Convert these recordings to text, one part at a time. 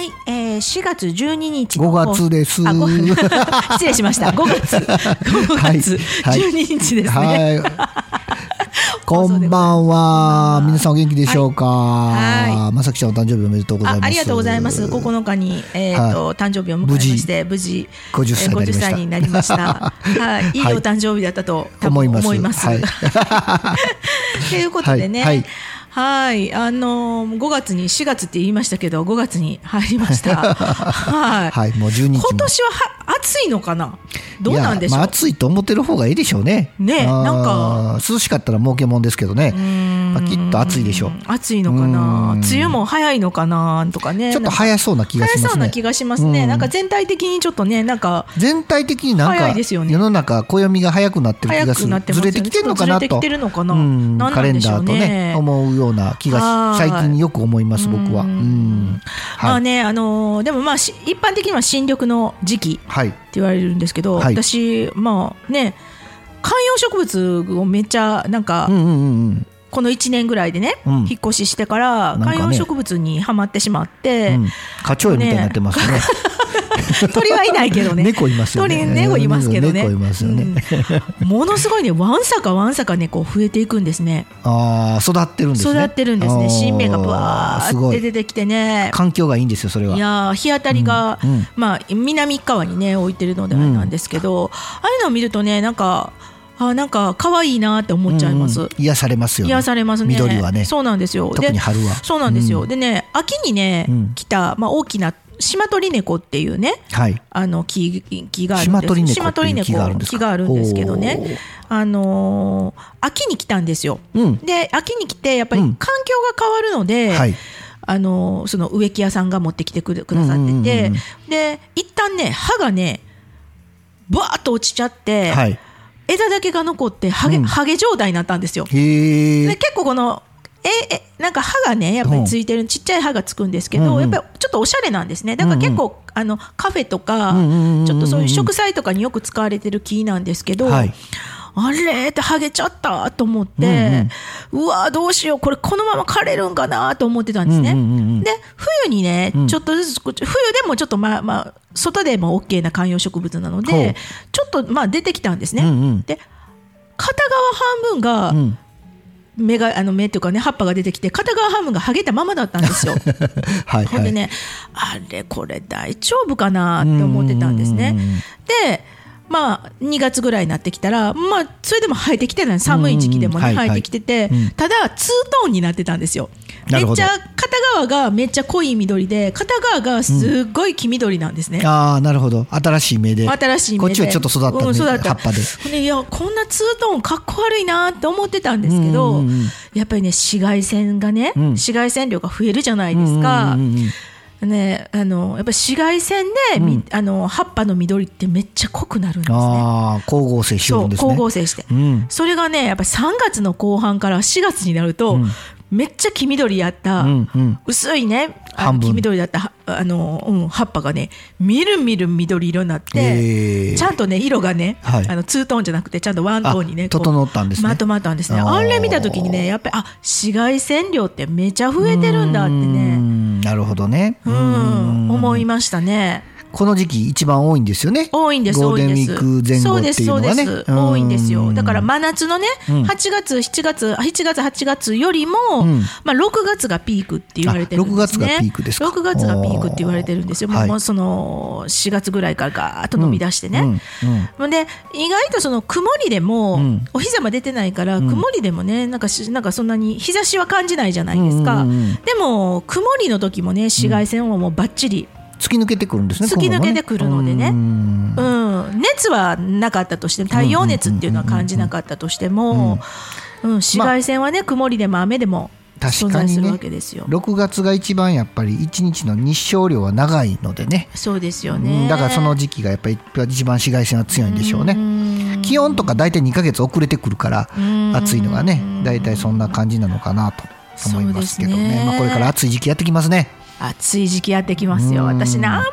はい、えー、4月12日5月です。失礼しました。5月5月はい12日ですね。はい。こんばんは。皆さんお元気でしょうか？はまさきちゃんお誕生日おめでとうございます。あありがとうございます。9日に、えーとは誕生日を迎えまして無事50歳になりましたえー50歳になりました。はい、いいはいお誕生日だったと思います思います。はいということでね。はいはいはい、あのー、5月に4月って言いましたけど5月に入りました。はい。はい、もう12日も。今年はは暑いのかな？どうなんでしょう？まあ、暑いと思ってる方がいいでしょうね。ねなんか涼しかったら儲けもんですけどね。まあ、きっと暑いでしょう。暑いのかな？梅雨も早いのかな？とかねちょっと早そうな気がし早ますね。そうな気がしますね、うんなんか全体的にちょっとねなんか全体的になん早かいですよね世の中暦が早くなってる気早がするくなってますよねずれてきてるのかな？とカレンダーとね思うような気が最近よく思います僕は。うん。はい。まあねあのーでもまあし一般的には新緑の時期ってはい。言われるんですけど、はい。私まあね観葉植物をめっちゃなんか、うんうんうんうん。この1年ぐらいでね、うん。引っ越ししてから観葉植物にはまってしまって、うん。花鳥園みたいになってますね 鳥はいないけどね。猫いますよね。鳥猫いますけどね。猫いますよね。うん。ものすごいねわんさかわんさかねこう増えていくんですね。ああ育ってるんですね。育ってるんですね。新芽がぶわーって出てきてね。環境がいいんですよそれは。いやー日当たりが、うんうん。まあ南側にね置いてるのであれなんですけど、ああいうのを見るとねなんかあなんか可愛いなって思っちゃいます、うんうん癒されますよね。癒されますね。緑はね。そうなんですよ。特に春は。でそうなんですよ、うん。でね秋にね、うん。来た、まあ、大きなシマトリネコっていうねはい。あの木木があるんです。シマトリネコシマトリネコっていう木があるんですけどね。あのー秋に来たんですよ、うん。で秋に来てやっぱりうん。環境が変わるので、はい。あのーその植木屋さんが持ってきてくださってて、うんうんうんうん。で一旦ね葉がねバーッと落ちちゃって、はい。枝だけが残ってハゲ,、うん。ハゲ状態になったんですよ。で結構このええなんか歯がねやっぱりついてる、ちっちゃい歯がつくんですけど、うんうん。やっぱりちょっとおしゃれなんですね。だから結構、あのカフェとか、うんうんうんうんちょっとそういう植栽とかによく使われてる木なんですけど、はい。あれってハゲちゃったと思って、うわどうしようこれこのまま枯れるんかなと思ってたんですね。うんうんうんうん。で冬にね、うん。ちょっとずつこ冬でもちょっとまあまあ外でも OK な観葉植物なのでちょっとまあ出てきたんですね。うんうん。で片側半分が、うん芽があの芽っていうかね葉っぱが出てきて片側半分が剥げたままだったんですよ。はいはい。ほんでねあれこれ大丈夫かな？って思ってたんですね。でまあ2月ぐらいになってきたらまあそれでも生えてきてたんです寒い時期でもね生えてきてて。うん。ただツートーンになってたんですよ。めっちゃ片側がめっちゃ濃い緑で片側がすっごい黄緑なんですね。ああなるほど。新しい芽で。新しいこっちはちょっと育ったねうん育った。葉っぱで。いやこんなツートーンかっこ悪いなって思ってたんですけど、うんうんうん。やっぱりね紫外線がね、うん。紫外線量が増えるじゃないですか。うんうんうん。うんね、あのやっぱり紫外線で、みうん。あの葉っぱの緑ってめっちゃ濃くなるんですね。ああ光合成しよそううんですね。光合成して、うん。それがねやっぱり3月の後半から4月になると、うんめっちゃ黄緑やった、うんうん。薄いね黄緑だったはあの、うん、葉っぱがねみるみる緑色になって、え。ーちゃんとね色がね、はい。あのツートーンじゃなくてちゃんとワントーンにね整ったんですね。まとまったんですね。あれ見た時にねやっぱりあ紫外線量ってめちゃ増えてるんだってうねんなるほどね。うん思いまましたね。この時期一番多いんですよね。多いんですゴールデンウィーク前後っていうのがね。そうですそうです。多いんですよ。だからま真夏のね、うん。8月7月7月8月よりも、うん。まあ、6月がピークって言われてるんですね。あ6月がピークですか。6月がピークって言われてるんですよ。もうその4月ぐらいからガーッと伸び出してね、うん。で意外とその曇りでも、うん。お日様出てないから、ん。曇りでもねなんかしなんかそんなに日差しは感じないじゃないですか、でも曇りの時もね紫外線をもうバッチリ、突き抜けてくるんですね突き抜けてくるのでね。今後もね。うん、熱はなかったとしても太陽熱っていうのは感じなかったとしても、うん、紫外線はね曇りでも雨でも確かにねわけですよ。6月が一番やっぱり1日の日照量は長いのでね。そうですようん。ね。だからその時期がやっぱり一番紫外線は強いんでしょうね。ね気温とか大体2ヶ月遅れてくるからうん。暑いのがね大体そんな感じなのかなと思いますけどね。ね。まあ、これから暑い時期やってきますね暑い時期やってきますよ。うん。私ねあんまり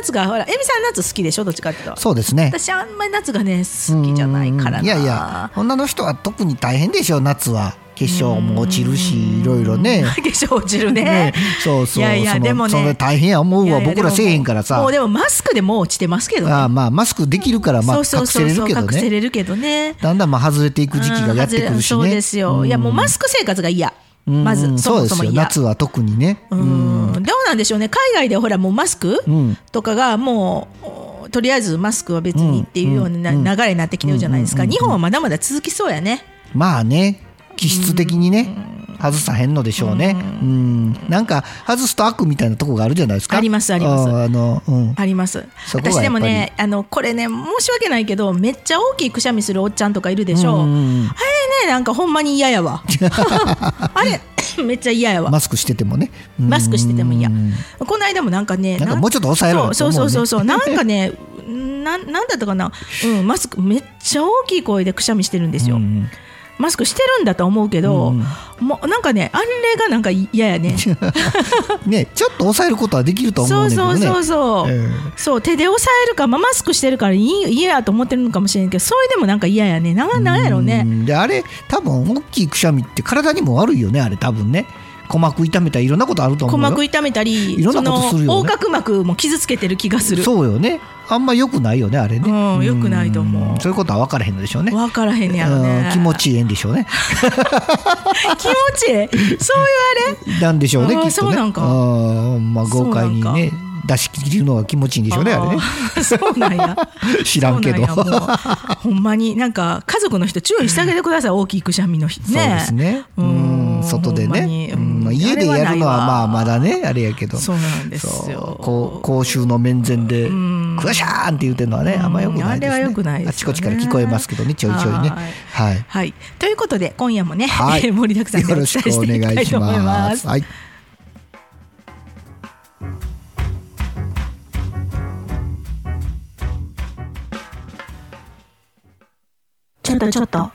夏がほらエミさん夏好きでしょどっちかっていうと。そうですね。私あんまり夏がね好きじゃないから。いやいや女の人は特に大変でしょ夏は。化粧も落ちるしいろいろね。化粧落ちるね。ね。そうそう。いやいやでもね。大変や思うわ。僕らせえへんからさ。もうでもマスクでもう落ちてますけどね。あまあマスクできるからまあ隠せれるけどね。隠せれるけどね。だんだんまあ外れていく時期がやってくるしね。そうですよ、いやもうマスク生活が嫌。うんまずうんそもそも夏は特にね。うん。どうなんでしょうね。海外でほらもうマスクうん。とかがもうとりあえずマスクは別にっていうような流れになってきてるじゃないですか。日本はまだまだ続きそうやね。まあね。気質的にね外さへんのでしょうね。うん。なんか外すと悪みたいなとこがあるじゃないですか。ありますあります。ああのうん。あります。私でもねあのこれね申し訳ないけどめっちゃ大きいくしゃみするおっちゃんとかいるでしょ、うんうんうん。あれねなんかほんまに嫌やわ。あれ めっちゃ嫌やわ。マスクしててもね。マスクしてても嫌。うんこの間もなんかねなんかもうちょっと抑えろよそうそうそうそう。なんかねなんなんだったかな、うん、マスクめっちゃ大きい声でくしゃみしてるんですよ、うんうんマスクしてるんだと思うけど、うん。もうなんかねあれがなんか嫌やね。ねちょっと抑えることはできると思そううねんだけどね。そうそうそう、えそう手で押さえるか、まあ、マスクしてるからいい嫌やと思ってるのかもしれんけどそれでもなんか嫌やね。なんなんやろううねん。であれ多分大きいくしゃみって体にも悪いよねあれ多分ね鼓膜痛めたりいろんなことあると思うよ。鼓膜痛めたりいろんなことするよね。その横隔膜も傷つけてる気がする。そうよね。あんま良くないよねあれね。うん良くないと思う。ん。そういうことは分からへんのでしょうね。分からへんねやろうんね気持ちいいんでしょうね。気持ちいいそういうあれ？なんでしょうねきっとね。そうなんか。うんまあ豪快にね出し切るのが気持ちいいんでしょうねあれね。そうなんや。知らんけど。ほんまになんか家族の人注意してあげてください大きいくしゃみの日ねそうですね。うん外でね。うん。まあ家でやるのはまあまだね。あれやけど。そうなんですよ。こう公衆の面前でん。クワシャーンって言うてるのはねあんまよくないですね。あれは良くないあちこちから聞こえますけどねちょいちょいね。はい。はい。はい。ということで今夜もね、はい。盛りだくさんでお伝えよろしくおしていき願いしたいと思います。はい。ちょっとちょっと。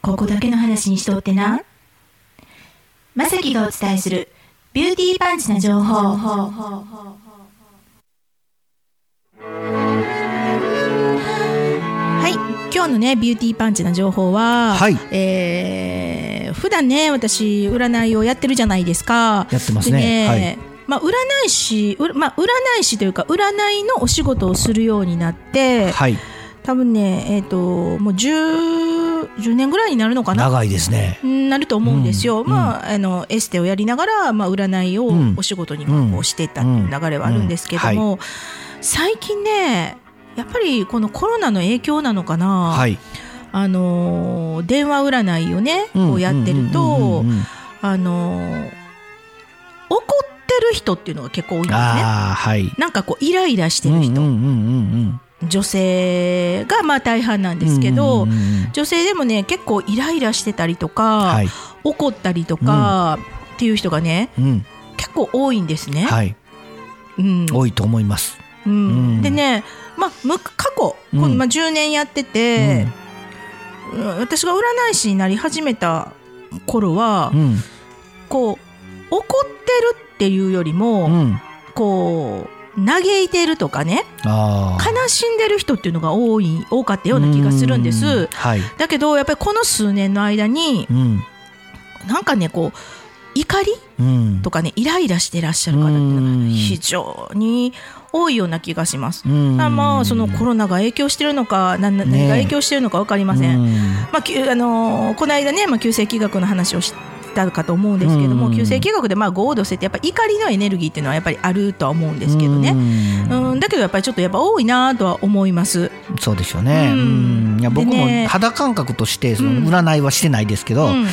ここだけの話にしとってなまさきがお伝えするビューティーパンチな情報。はい。今日のねビューティーパンチな情報は、はい。えー普段ね私占いをやってるじゃないですか。やってますね。ではい。まあ、占い師、うまあ、占い師というか占いのお仕事をするようになって、はい。多分ねえっ、ともう 10, 10年ぐらいになるのかな？長いですね。うんなると思うんですよ、うんまあ、あのエステをやりながら、まあ、占いをうん。お仕事にまあこうしてたっていう流れはあるんですけども、最近ねやっぱりこのコロナの影響なのかな、はい。あのー電話占いをねこうやってるとあのー怒ってる人っていうのが結構多いんですね。はい。なんかこうイライラしてる人、うんうんうん女性がまあ大半なんうんですけど、女性でもね結構イライラしてたりとか、はい。怒ったりとか、っていう人がねうん。結構多いんですね。はい。うん多いと思います。うんうんでね、まあ、む過去こうんの、まあ、10年やってて、うん私が占い師になり始めた頃は、うん。こう怒ってるっていうよりも、うん。こう嘆いてるとかね。悲しんでる人っていうのが多い多かったような気がするんでうす。はい。だけどやっぱりこの数年の間にうん。なんかねこう怒りうん。とかねイライラしてらっしゃる方っていうのうんが非常に多いような気がします。うんあまあそのコロナが影響してるのか何が影響してるのか分かりません。うんまああのーこの間ね、まあ、急性気学の話をしたかと思うんですけども、うん。急性気学でまあ合同性ってやっぱり怒りのエネルギーっていうのはやっぱりあるとは思うんですけどね。うん。うん、だけどやっぱりちょっとやっぱ多いなとは思います。そうでしょうね。いや僕も肌感覚としてそうん。の占いはしてないですけど、うん、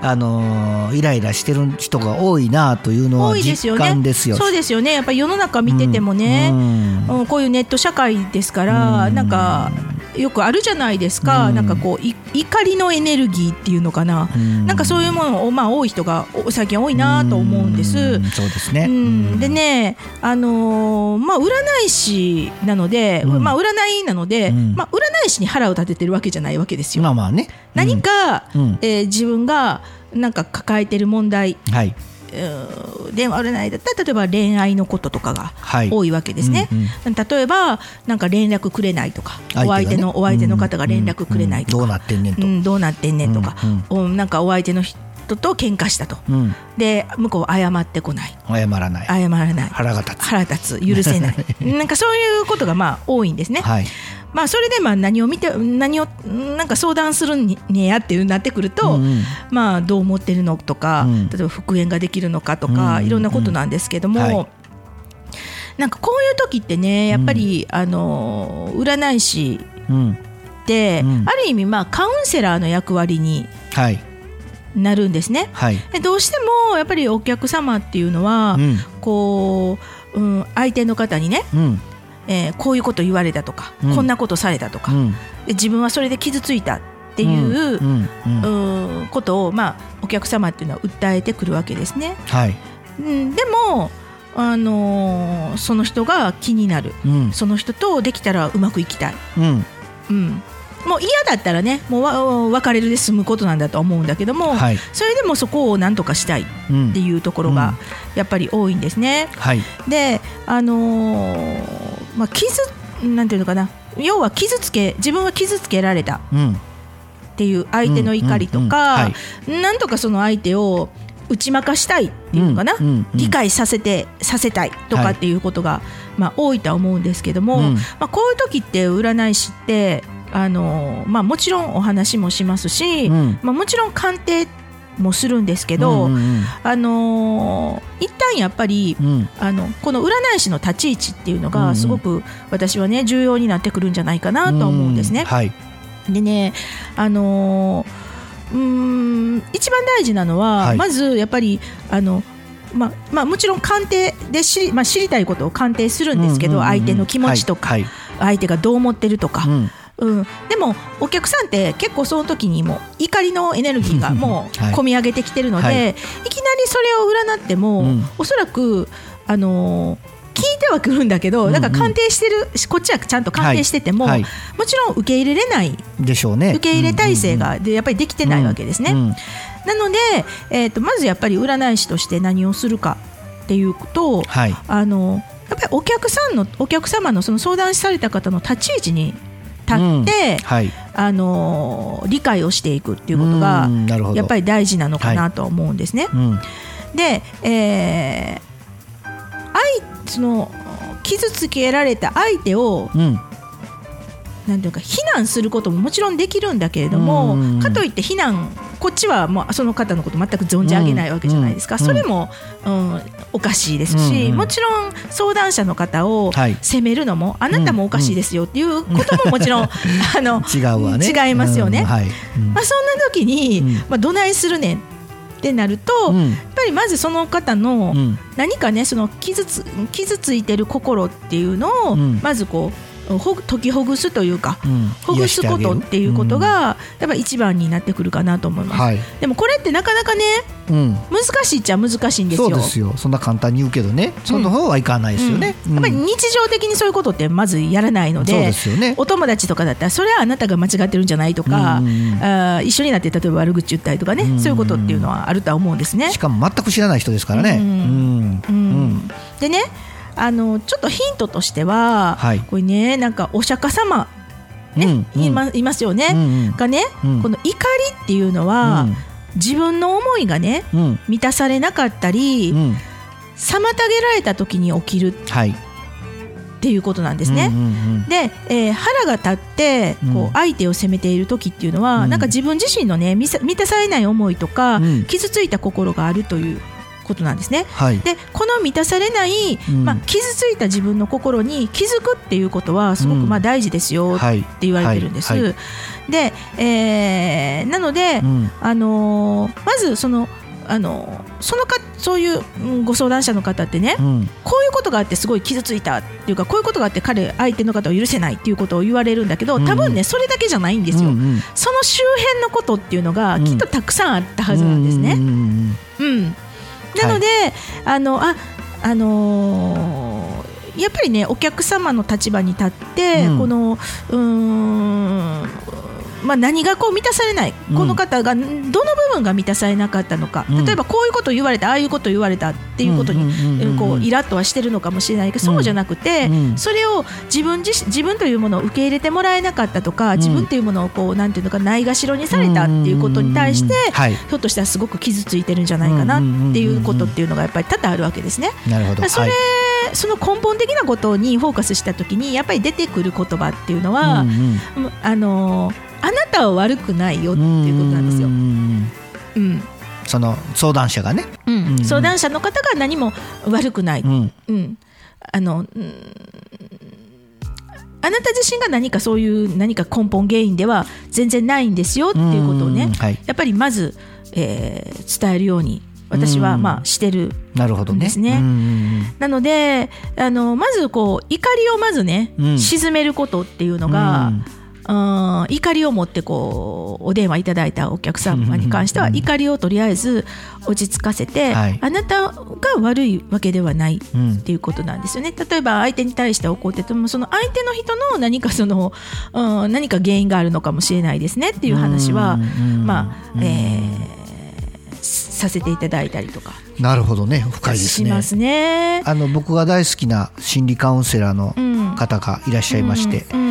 あのーイライラしてる人が多いなというの多はい実ですよね。感ですよ。そうですよね。やっぱり世の中見ててもね、うん。うん。こういうネット社会ですから、うん。なんかよくあるじゃないですか、うん。なんかこうい怒りのエネルギーっていうのかな、うん。なんかそういうものをまあ多い人がお最近多いなと思うんです。うん。そうですね。うん、でね、あのーまあ、占い師なので、うん。まあ、占いなので、うん。まあ、占い師に腹を立ててるわけじゃないわけですよ。まあまあね。何か、うん。えー自分がなんか抱えてる問題。はい。うん電話占いだったら例えば恋愛のこととかがはい。多いわけですね、うん例えばなんか連絡くれないとか、お相手のお相手の方が連絡くれないとか、うんうんどうなってんねんと、うんどうなってんねんとか、うんおなんかお相手の人と喧嘩したと。うん。で向こう謝ってこない。謝らない。謝らない。腹が立つ。腹立つ。許せない。なんかそういうことがまあ多いんですね。はいまあそれでまあ何を見て何をなんか相談するんやっていうなってくると、うんうん。まあどう思ってるのとか、うん。例えば復縁ができるのかとか、うんいろんなことなんですけども、はい。なんかこういう時ってねやっぱり、あの占い師うん。って、うん。ある意味まあカウンセラーの役割にはい。なるんですね。はい。でどうしてもやっぱりお客様っていうのは、うん。こう、うん、相手の方にね、うんえーこういうこと言われたとか、うん。こんなことされたとか、うん。で自分はそれで傷ついたっていう、ことを、まあ、お客様っていうのは訴えてくるわけですね。はい。うん、でも、あのーその人が気になる。うん。その人とできたらうまくいきたい、うん。うん、もう嫌だったらねもうわ別れるで済むことなんだと思うんだけども、はい。それでもそこをなんとかしたいっうん。ていうところがやっぱり多いんですね。はい。であのーまあ、傷なんていうのかな。要は傷つけ自分は傷つけられた。うん。っていう相手の怒りとかはなんとかその相手を打ち負かしたいっていうのかな、理解させてさせたいとかっていうことが、まあ、多いとは思うんですけども、うん。まあ、こういう時って占い師ってあの、まあ、もちろんお話もしますし、うん。まあ、もちろん鑑定もするんですけど、うんうんあの一旦やっぱりうん。あのこの占い師の立ち位置っていうのうんうん。がすごく私はね重要になってくるんじゃないかなとは思うんですね。はい。でねあのーうーん一番大事なのは、はい。まずやっぱりあのままあ、もちろん鑑定で知り,、まあ、知りたいことを鑑定するんですけど、うんうんうん相手の気持ちとか、はい。相手がどう思ってるとか、うんうん、でもお客さんって結構その時にもう怒りのエネルギーがもう はい。込み上げてきてるので、はい。い、きなりそれを占っても、うん。おそらくあのー聞いてはくるんだけど、うんうん。なんか鑑定してるこっちはちゃんと鑑定してても、はい。もちろん受け入れれない。でしょうね。受け入れ体制がでやっぱりできてないわけですね。うん。なので、えー、とまずやっぱり占い師として何をするかっていうとはい。あのやっぱりお客さんのお客様のその相談された方の立ち位置に立って、はい。あの理解をしていくっていうことがやっぱり大事なのかなと思うんですね。うん。で、えー愛その傷つけられた相手をうん。なんていうか非難することももちろんできるんだけれども、うん。かといって非難こっちはもうその方のこと全く存じ上げないわけじゃないですか、うんそれも、うん、おかしいですし、うんもちろん相談者の方をはい責めるのも、あなたもおかしいですよっていうことももちろん、あの違ね。違いますよね。うんはい。うん。まあ、そんな時に、うん。まあ、どないするねんってなると、うん。やっぱりまずその方のうん。何かねその傷つ傷ついてる心っていうのを、うん。まずこうほぐ解きほぐすというか、うん。ほぐすことっていうことがやっぱ一番になってくるかなと思います、はい。でもこれってなかなかねうん。難しいっちゃ難しいんですよ。そうですよ。そんな簡単に言うけどね。その方はいかないですよね。うん。やっぱり日常的にそういうことってまずやらないので,、そうでね。お友達とかだったらそれはあなたが間違ってるんじゃないとか、うん。あー一緒になって例えば悪口言ったりとかね、うん。そういうことっていうのはあるとは思うんですね。し。かも全く知らない人ですからね。うん。うん。うん。でねあのちょっとヒントとしては、はい。これねなんかお釈迦様、ねうんうん。いまいますよね、うんうん。がね、うん。この怒りっていうのは、自分の思いがねうん。満たされなかったり、うん。妨げられた時に起きるはい。っていうことなんですね。うんうんうん。で、えー腹が立ってこうん。う相手を責めている時っていうのは、うん。なんか自分自身のね満た満たされない思いとか、うん。傷ついた心があるということなんですね。はい。でこの満たされない、うん。まあ、傷ついた自分の心に気づくっていうことはすごくうん。まあ大事ですよってはい。言われてるんです。はい。はいで、えーなので、うん。あのーまずそのあのそのかそういううんご相談者の方ってね、うん。こういうことがあってすごい傷ついたっていうかこういうことがあって彼相手の方を許せないっていうことを言われるんだけど多分ね、うんそれだけじゃないんですよ、うんうん。その周辺のことっていうのがうん。きっとたくさんあったはずなんですね。うん。うんなので、あのああのーやっぱりねお客様の立場に立って、うん。このうーんまあ、何がこう満たされない、うんこの方がどの部分が満たされなかったのか、うん。例えばこういうことを言われたああいうことを言われたっていうことに、こうイラッとはしてるのかもしれないけど、そうじゃなくて、うん。それを自分自身自分というものを受け入れてもらえなかったとか、自分というものをこうなんていうのかないがしろにされたっていうことに対して、ひょっとしたらすごく傷ついてるんじゃないかなっていうことっていうのがやっぱり多々あるわけですね。なるほど。それ、はい。その根本的なことにフォーカスした時にやっぱり出てくる言葉っていうのは、うんうん。うんあのあなたは悪くないよっていうことなんですよ。う。ん。うん。その相談者がね、うん。うん。相談者の方が何も悪くない、うん。うん。あのうん。あなた自身が何かそういう何か根本原因では全然ないんですよっていうことをね、うん。はい、やっぱりまず、えー伝えるように私はうん。まあしてるなるほどね。ですねなのであのまずこう怒りをまずね、うん。沈めることっていうのうん。が、うん怒りを持ってこうお電話いただいたお客様に関してはうん怒りをとりあえず落ち着かせて、はい。あなたが悪いわけではないうんっていうことなんですよね。例えば相手に対して怒っててもその相手の人の何かその、うん、何か原因があるのかもしれないですねっていう話は、うんまあ、うんえーさせていただいたりとか。なるほどね。深いですね。しますね。あの僕が大好きな心理カウンセラーのうん。方がいらっしゃいまして、うん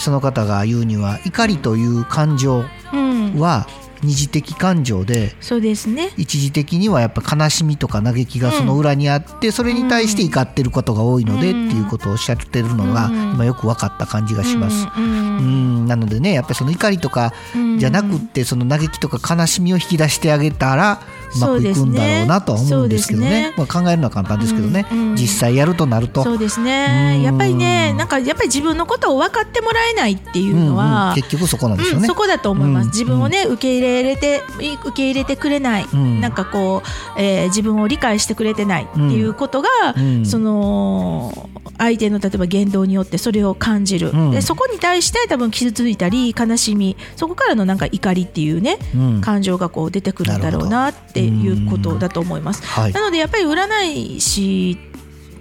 その方が言うには怒りという感情うん。は二次的感情でそうですね。一時的にはやっぱ悲しみとか嘆きがその裏にあってそれに対して怒ってることが多いのでっていうことをおっしゃってるのがうん。今よく分かった感じがします。うんうんなのでねやっぱりその怒りとかうんじゃなくってその嘆きとか悲しみを引き出してあげたらうまくいくんだろうなとは思うんですけどね。そうまあ、考えるのは簡単ですけどね、うんうん。実際やるとなると。そうですうね。ん。やっぱりね、なんかやっぱり自分のことを分かってもらえないっていうのうん。はうん、結局そこなんですよね。うんそこだと思います、うん。自分をね受け入れれて受け入れてくれない、うん。なんかこう、えー自分を理解してくれてないっていうことが、うん。その相手の例えば言動によってそれを感じる、うん。でそこに対して多分傷ついたり悲しみそこからのなんか怒りっていうね、うん。感情がこう出てくるんだろうなっていうことだと思います。はい。なのでやっぱり占い師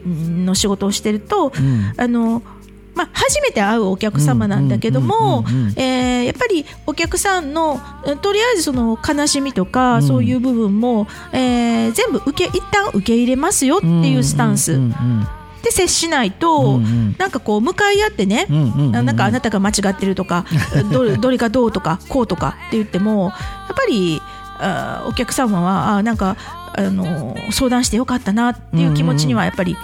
の仕事をしてると、うん。あのまあ、初めて会うお客様なんだけどもやっぱりお客さんのえとりあえずその悲しみとか、うん。そういう部分も、えー全部受け一旦受け入れますよっていうスタンス。で接しないと、うんうん。なんかこう向かい合ってね、なんかあなたが間違ってるとかどれどれがどうとかこうとかって言ってもやっぱりあーお客様はあーなんかあの相談してよかったなっていう気持ちにはやっぱり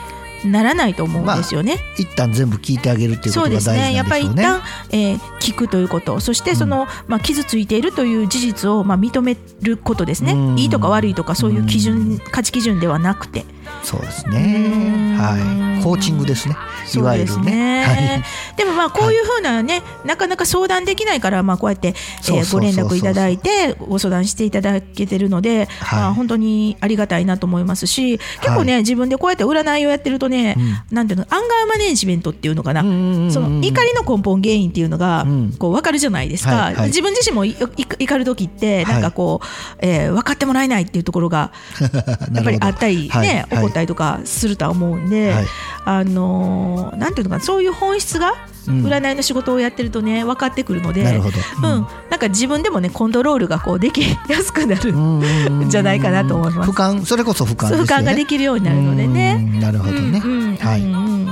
ならないと思うんですよね。一旦全部聞いてあげるっていうことがそうですね。大事やっぱり一なんでしょうね。旦、えー聞くということ、そしてその、まあ傷ついているという事実をまあ認めることですねうん。いいとか悪いとかそういう基準、価値基準ではなくて。そうですうん。ね。はい。コーチングですね。いわゆるね。ね。でもまあこういうふうなね、なかなか相談できないからまあこうやって、えご連絡いただいてご相談していただけてるので、はい。まあ本当にありがたいなと思いますし、結構ね、自分でこうやって占いをやってるとね、なんていうのアンガーマネージメントっていうのかな。その怒りの根本原因っていうのがうん。こう分かるじゃないですか、はい。はい。自分自身も怒る時ってはい。なんかこう、えー分かってもらえないっていうところが やっぱりあったりね、起こったりとかするとは思うんで、はいあのーなんていうのかなそういう本質が占いの仕事をやってるとね分かってくるので、なるほどうんなんか自分でもねコントロールがこうできやすくなる、んじゃないかなと思います俯瞰それこそ俯瞰ですね。俯瞰ができるようになるのでね。なるほどね。うんうんはい。うんうん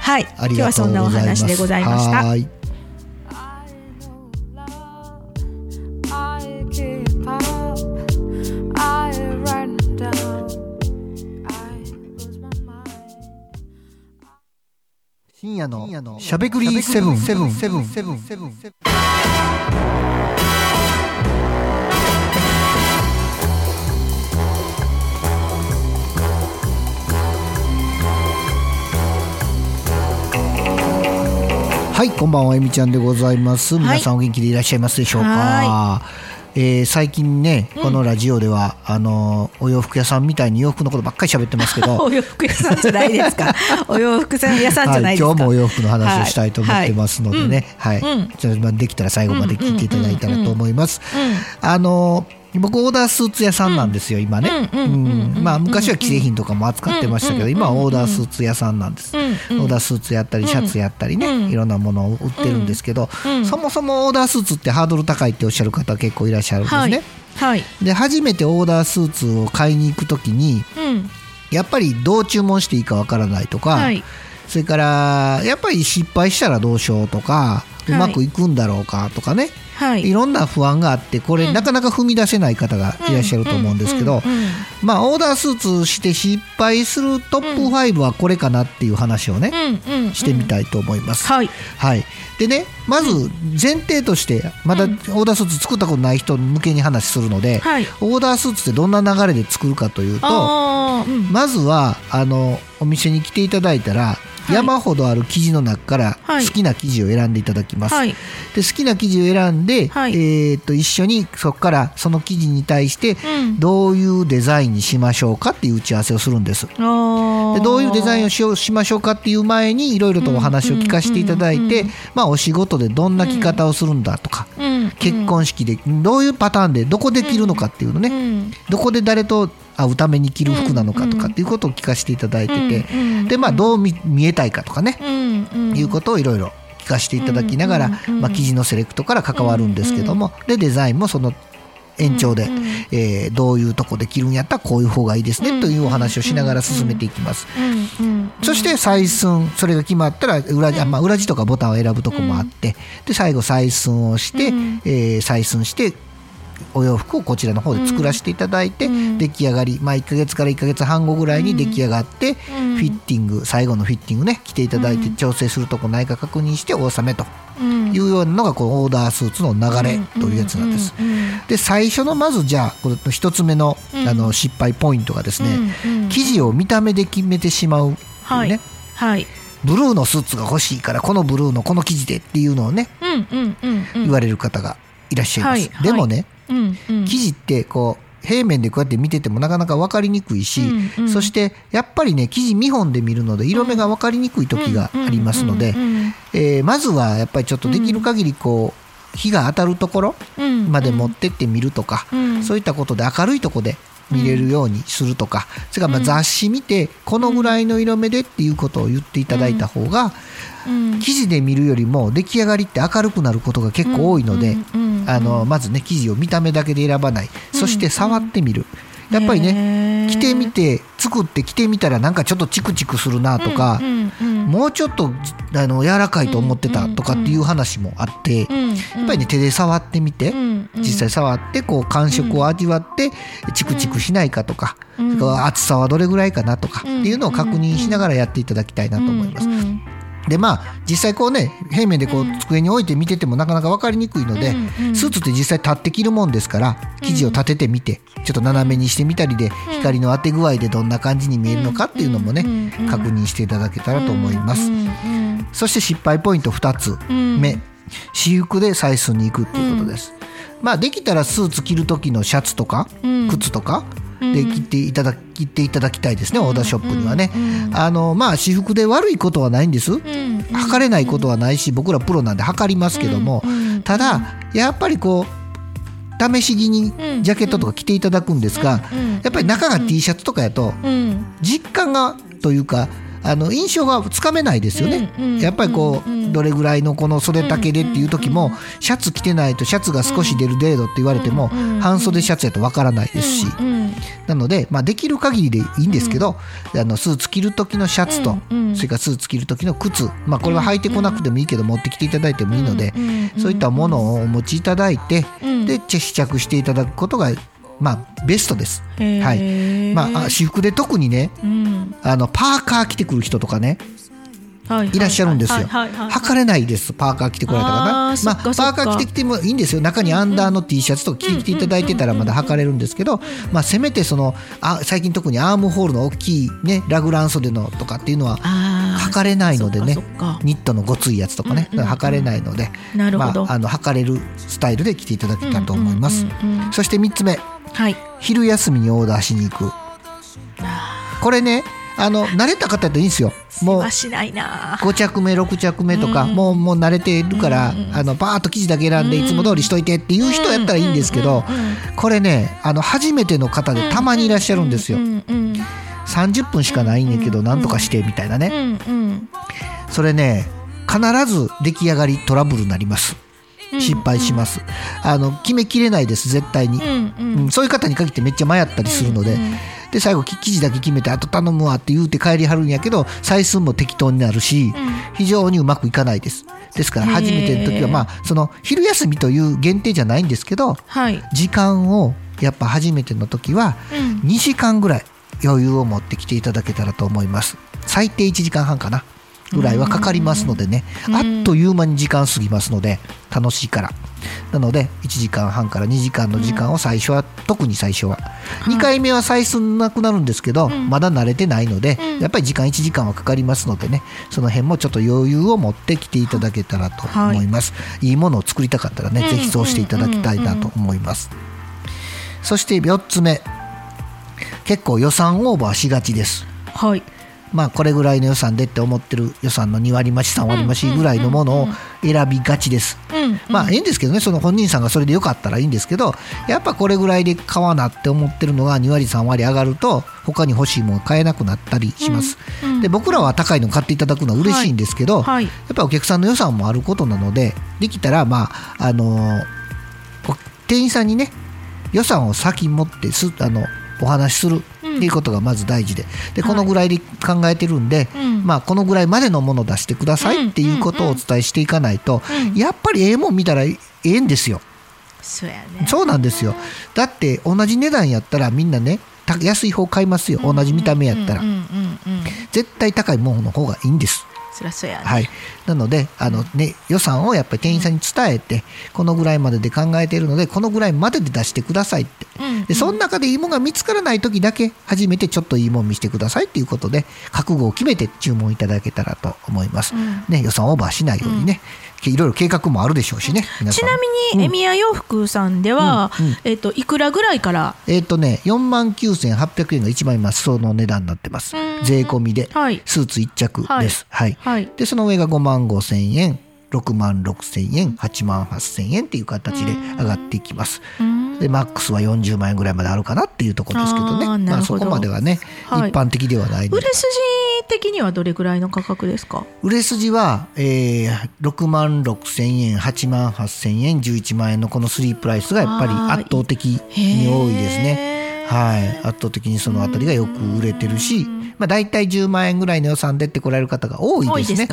はい、今日はありがとそなお。話でございました。夜のしゃべくりセブンセブンセブンセブンセブンセブン。はい、こんばんは、えみちゃんでございます。皆さんお元気でいらっしゃいますでしょうか？はえー最近ね、このラジオでは、あのお洋服屋さんみたいに洋服のことばっかり喋ってますけど。お洋服屋さんじゃないですか。お洋服屋さんじゃないですか。はい、今日もお洋服の話をしたいと思ってますのでね、はい、うんじゃあまあできたら最後まで聞いていただいたらと思います。うんあの僕オーダースーツ屋さんなんですよ、今ね、うんうんうんうんうんまあ昔は既製品とかも扱ってましたけど、うん今はオーダースーツ屋さんなんです、うんうんオーダースーツやったりシャツやったりね、うんいろんなものを売ってるんですけど、うんそもそもオーダースーツってハードル高いっておっしゃる方結構いらっしゃるんですね、はいはいで初めてオーダースーツを買いに行く時にうんやっぱりどう注文していいかわからないとか、はいそれからやっぱり失敗したらどうしようとかうまくいくんだろうかとかね、はい。いろんな不安があってこれ、うん。なかなか踏み出せない方がいらっしゃると思うんですけど、まあオーダースーツして失敗するトップ5はこれかなっていう話をね、してみたいと思います。はい。はい、でねまず前提としてまだオーダースーツ作ったことない人向けに話するので、はい。オーダースーツってどんな流れで作るかというとうん。まずはあのお店に来ていただいたら、い山ほどある生地の中からはい。好きな生地を選んでいただきます。はい。で好きな生地を選んで、はい。えー、と一緒にそこからその生地に対してうん。どういうデザインにしましょうかっていう打ち合わせをするんです。でどういうデザインをしようしましょうかっていう前にいろいろとお話を聞かせていただいてまあお仕事でどんな着方をするんだとかうん結婚式でどういうパターンでどこで着るのかっていうのうねん。どこで誰と会うために着る服なのかとかっていうことを聞かせていただいててでまあどう見見えたいかとかね。いうことをいろいろ聞かせていただきながら、まあ、生地のセレクトから関わるんですけども、でデザインもその延長で、うんうん。えーどういうとこで着るんやったらこういう方がいいですね、うん。というお話をしながら進めていきます。うんうんそして採寸それが決まったら裏まあ、裏地とかボタンを選ぶとこもあってで最後採寸をして、うん。えー採寸してお洋服をこちらの方で作らせていただいて、うん。出来上がり、まあ、1ヶ月から1ヶ月半後ぐらいに出来上がって、うん。フィッティング最後のフィッティングね着ていただいてうん。調整するとこないか確認してお納めとうん。いうようなのがこのオーダースーツの流れというやつなんです。で最初のまずじゃあこの一つ目のうん。あの失敗ポイントがですね、生地を見た目で決めてしまうね、はい。はい。ブルーのスーツが欲しいからこのブルーのこの生地でっていうのをね言われる方がいらっしゃいます、はい。でもねうんうん。生地ってこう平面でこうやって見ててもなかなか分かりにくいし、うんうん。そしてやっぱりね生地見本で見るので色目が分かりにくい時がありますので、えーまずはやっぱりちょっとできる限りこう日が当たるところまで持ってってみるとか、うん。そういったことで明るいとこで見れるようにするとか、それからまあ雑誌見てこのぐらいの色目でっていうことを言っていただいた方が、うん。生地で見るよりも出来上がりって明るくなることが結構多いので、まずね生地を見た目だけで選ばない。そして触ってみる、やっぱりへねー。着てみて作って着てみたらなんかちょっとチクチクするなとか、もうちょっとあの柔らかいと思ってたとかっていう話もあって、うんやっぱりね手で触ってみて、実際触ってこう感触を味わってチクチクしないかとか、うん。それから厚さはどれぐらいかなとかっていうのを確認しながらやっていただきたいなと思います。でまあ実際こうね平面でこう机に置いて見ててもなかなか分かりにくいので、スーツって実際立って着るもんですから生地を立ててみてちょっと斜めにしてみたりで光の当て具合でどんな感じに見えるのかっていうのもねうん確認していただけたらと思います。そして失敗ポイント2つうん。目私服で採寸に行くっていうことです。まあできたらスーツ着る時のシャツとかうん。靴とかで着ていただ着ていただきたいですねオーダーショップにはね。うんあのまあ私服で悪いことはないんです。うん測れないことはないし僕らプロなんで測りますけども、ただやっぱりこう試し着にうんジャケットとか着ていただくんですが、うん。やっぱり中が T シャツとかやとうん。実感がというかあの印象がつかめないですよね、うんうんやっぱりこう、うんどれぐらいのこの袖丈でっていう時も、シャツ着てないとシャツが少し出る程度って言われても、うん半袖シャツやとわからないですし、うんなので、まあ、できる限りでいいんですけど、あのスーツ着る時のシャツと、それからスーツ着る時の靴、まあ、これは履いてこなくてもいいけど持ってきていただいてもいいので、そういったものをお持ちいただいて、うん。で試着していただくことが、まあ、ベストです。はい。まあ、あ私服で特にねうん。あのパーカー着てくる人とかねはいいらっしゃるんですよ。測れないです。パーカー着てこられたかあな。ーそっかそっか。パーカー着てきてもいいんですよ。中にアンダーの T シャツとか着ていただいてたらまだ測れるんですけど、まあせめてそのあ最近特にアームホールの大きいねラグラン袖のとかっていうのは測れないのでねニットのごついやつとかね、測れないので、まあ、あの測れるスタイルで着ていただけたらと思います。そして3つ目はい。昼休みにオーダーしに行く。これねあの慣れた方だといいんですよ。もうはしないな。5着目6着目とか、うん。もうもう慣れてるから、うんあのバーッと生地だけ選んでいつも通りしといてっていう人やったらいいんですけど、これねあの初めての方でたまにいらっしゃるんですよ、うんうん30分しかないんやけどなんとかしてみたいなね、それね必ず出来上がりトラブルになります。うん失敗します、あの決めきれないです絶対に、うんそういう方に限ってめっちゃ迷ったりするので、で最後き生地だけ決めてあと頼むわって言うて帰りはるんやけど採寸も適当になるし、非常にうまくいかないです。ですから初めての時はまあその昼休みという限定じゃないんですけどはい。時間をやっぱ初めての時はうん。2時間ぐらい余裕を持ってきていただけたらと思います。最低1時間半かなぐらいはかかりますのでね。うん。あっという間に時間過ぎますので楽しいから。なので1時間半から2時間の時間を最初は特に最初は。2回目は採寸なくなるんですけどん。まだ慣れてないのでうん。やっぱり時間1時間はかかりますのでね。その辺もちょっと余裕を持ってきていただけたらと思います。いいものを作りたかったらねうんぜひそうしていただきたいなと思います。そして4つ目。結構予算オーバーしがちです。はいまあこれぐらいの予算でって思ってる予算の2割増し3割増しぐらいのものを選びがちです。うん。まあいいんですけどね。その本人さんがそれでよかったらいいんですけどやっぱこれぐらいで買わなって思ってるのが2割3割上がると他に欲しいもの買えなくなったりします、うん。うん。で僕らは高いの買っていただくのは嬉しいんですけど、はい。やっぱりお客さんの予算もあることなのでできたらまああのお店員さんにね予算を先に持ってすあのお話しするいうことがまず大事で。でこのぐらいで考えてるんで、うん。まあ、このぐらいまでのものを出してくださいっていうことをお伝えしていかないと、うん。やっぱりええもん見たらええんですよ。そうやね。そうなんですよ。だって同じ値段やったらみんなねた安い方買いますよ。同じ見た目やったら。絶対高いものの方がいいんです。そりゃそうやね。はい、なのであの、ね、予算をやっぱり店員さんに伝えてこのぐらいまでで考えているのでこのぐらいまでで出してくださいって。うん。でその中でいいものが見つからない時だけ初めてちょっといいもの見せてくださいっていうことで覚悟を決めて注文いただけたらと思います、うん。ね、予算オーバーしないようにね、いろいろ計画もあるでしょうしねちなみにエミヤ洋服さんでは、うんうん。えっといくらぐらいから？えっ、とね4万9800円が一番今その値段になってます。うん。税込みではい。スーツ1着です。はい、はい。でその上が5万5千円6万6千円8万8千円っていう形で上がっていきます。うん。でマックスは40万円ぐらいまであるかなっていうところですけどね。まあそこまではね、はい。一般的ではない売れ筋的にはどれぐらいの価格ですか？売れ筋は、えー6万6千円8万8千円11万円のこの3プライスがやっぱり圧倒的に多いですね。ねはい、圧倒的にそのあたりがよく売れてるし、まあ、大体10万円ぐらいの予算でって来られる方が多いですね。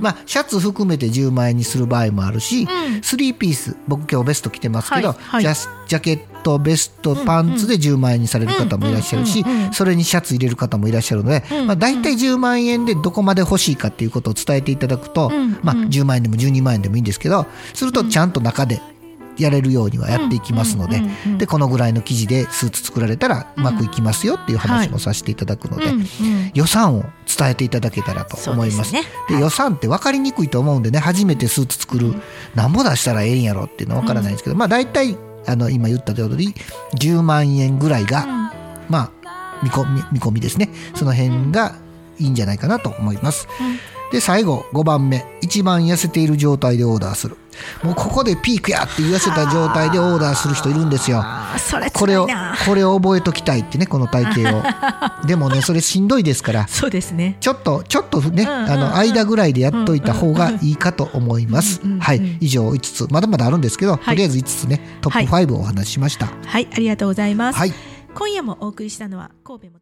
まあ、シャツ含めて10万円にする場合もあるし、んスリーピース僕今日ベスト着てますけど、はいはい。ジャスジャケットベストパンツで10万円にされる方もいらっしゃるしそれにシャツ入れる方もいらっしゃるので、うんまあ、大体10万円でどこまで欲しいかっていうことを伝えていただくと、うんまあ、10万円でも12万円でもいいんですけどするとちゃんと中でやれるようにはやっていきますのでうんうんうんうん。でこのぐらいの生地でスーツ作られたらうまくいきますよっていう話もさせていただくので、うんうん予算を伝えていただけたらと思います。ですね。で予算って分かりにくいと思うんでね初めてスーツ作る何ぼ出したらええんやろっていうのは分からないんですけど、まあ大体あの今言った通り10万円ぐらいが、まあ見込み見込みですね。その辺がいいんじゃないかなと思います。で最後5番目。一番痩せている状態でオーダーするもうここでピークやっていう痩せた状態でオーダーする人いるんですよ。これをこれを覚えときたいってねこの体型を。でもねそれしんどいですから。そうですね。ちょっとちょっとね、あの間ぐらいでやっといた方がいいかと思います。はい、以上5つ。まだまだあるんですけど、い。とりあえず5つねトップ5をお話ししました。はいありがとうございます、はい。今夜もお送りしたのは神戸も